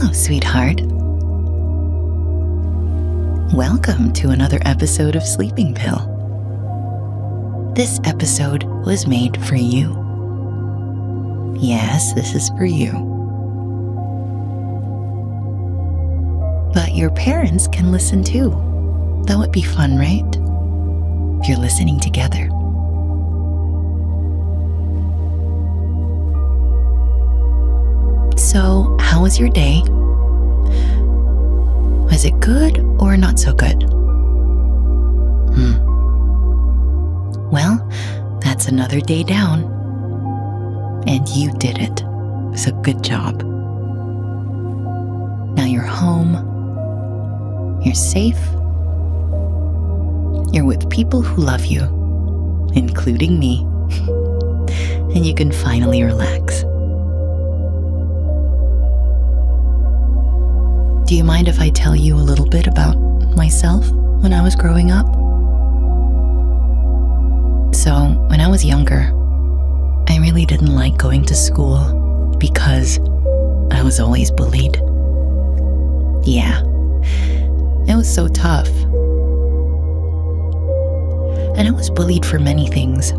Hello, sweetheart. Welcome to another episode of Sleeping Pill. This episode was made for you. Yes, this is for you. But your parents can listen too. That would be fun, right? If you're listening together. So, how was your day? Was it good or not so good? Hmm. Well, that's another day down. And you did it. So good job. Now you're home. You're safe. You're with people who love you, including me. and you can finally relax. Do you mind if I tell you a little bit about myself when I was growing up? So, when I was younger, I really didn't like going to school because I was always bullied. Yeah, it was so tough. And I was bullied for many things.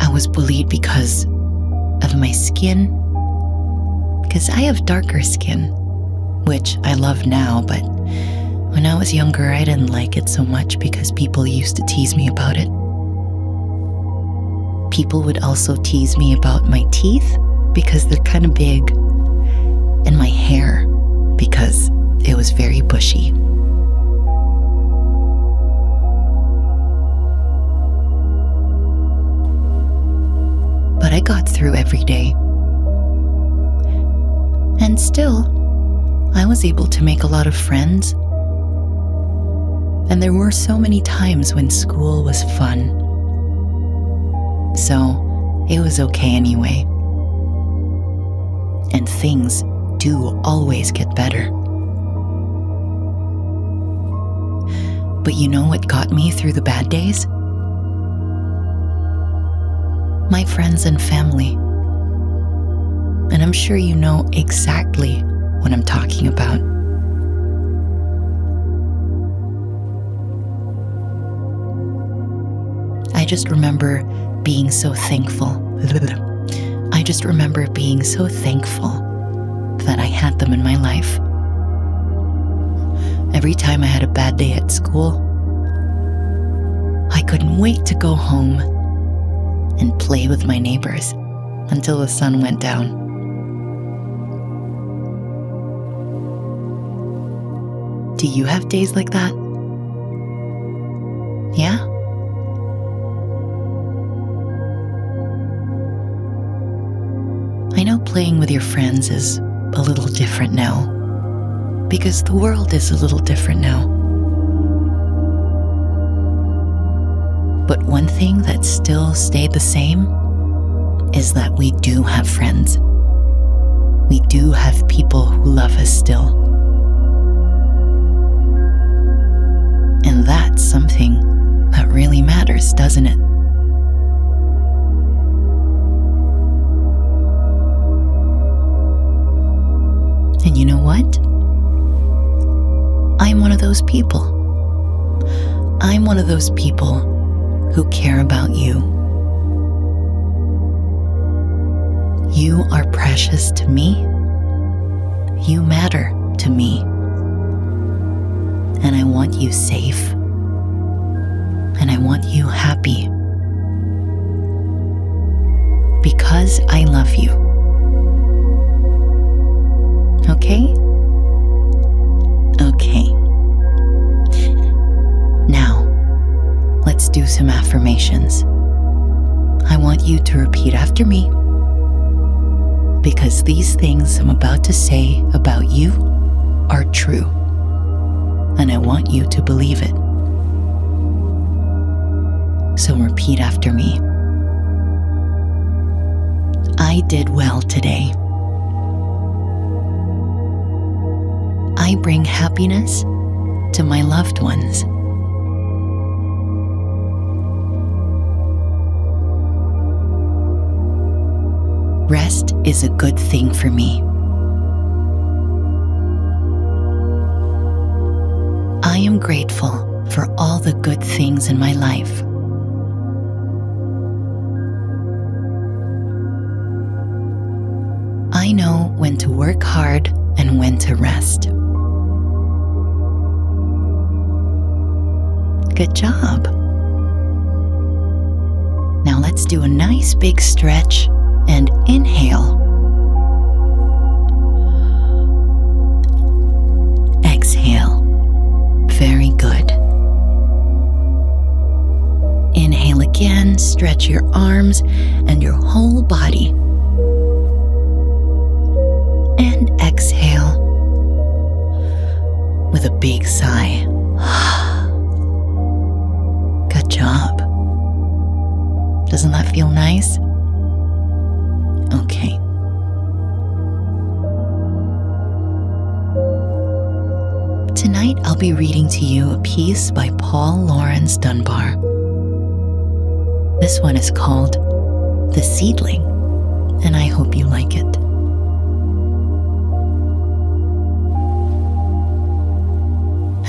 I was bullied because of my skin, because I have darker skin which I love now, but when I was younger, I didn't like it so much because people used to tease me about it. People would also tease me about my teeth because they're kind of big, and my hair because it was very bushy. But I got through every day. And still, I was able to make a lot of friends. And there were so many times when school was fun. So it was okay anyway. And things do always get better. But you know what got me through the bad days? My friends and family. And I'm sure you know exactly what I'm talking about. I just remember being so thankful. I just remember being so thankful that I had them in my life. Every time I had a bad day at school, I couldn't wait to go home and play with my neighbors until the sun went down. Do you have days like that? Yeah? I know playing with your friends is a little different now. Because the world is a little different now. But one thing that still stayed the same is that we do have friends. We do have people who love us still. Something that really matters, doesn't it? And you know what? I'm one of those people. I'm one of those people who care about you. You are precious to me. You matter to me and I want you safe. And I want you happy. Because I love you. Okay? Okay. Now, let's do some affirmations. I want you to repeat after me. Because these things I'm about to say about you are true and I want you to believe it. So repeat after me. I did well today. I bring happiness to my loved ones. Rest is a good thing for me. I am grateful for all the good things in my life. When to work hard and when to rest. Good job. Now let's do a nice big stretch and inhale. Exhale. Very good. Inhale again, stretch your arms and your whole body. With a big sigh. Good job. Doesn't that feel nice? Okay. Tonight I'll be reading to you a piece by Paul Laurence Dunbar. This one is called The Seedling, and I hope you like it.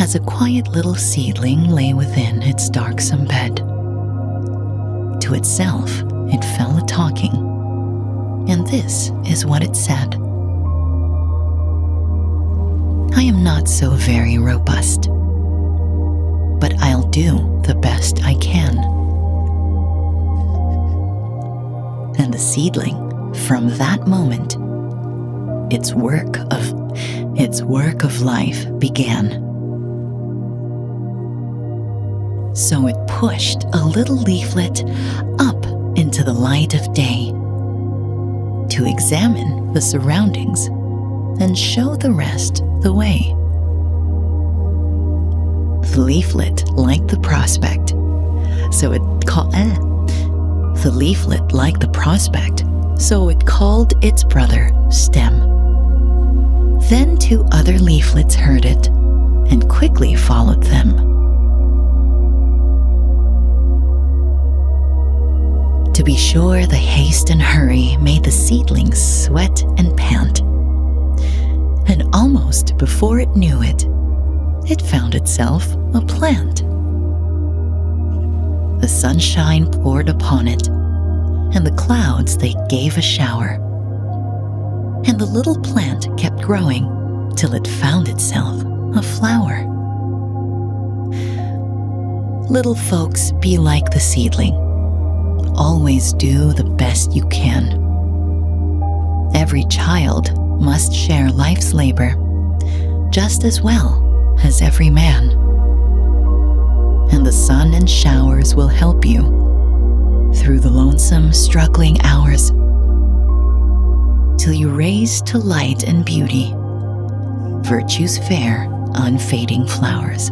As a quiet little seedling lay within its darksome bed, to itself it fell a talking, and this is what it said. I am not so very robust, but I'll do the best I can. And the seedling, from that moment, its work of its work of life began. So it pushed a little leaflet up into the light of day to examine the surroundings and show the rest the way. The leaflet liked the prospect, so it called. Eh. The leaflet liked the prospect, so it called its brother Stem. Then two other leaflets heard it and quickly followed them. To be sure, the haste and hurry made the seedlings sweat and pant. And almost before it knew it, it found itself a plant. The sunshine poured upon it, and the clouds they gave a shower. And the little plant kept growing till it found itself a flower. Little folks, be like the seedling always do the best you can. Every child must share life's labor just as well as every man. And the sun and showers will help you through the lonesome, struggling hours till you raise to light and beauty virtue's fair, unfading flowers.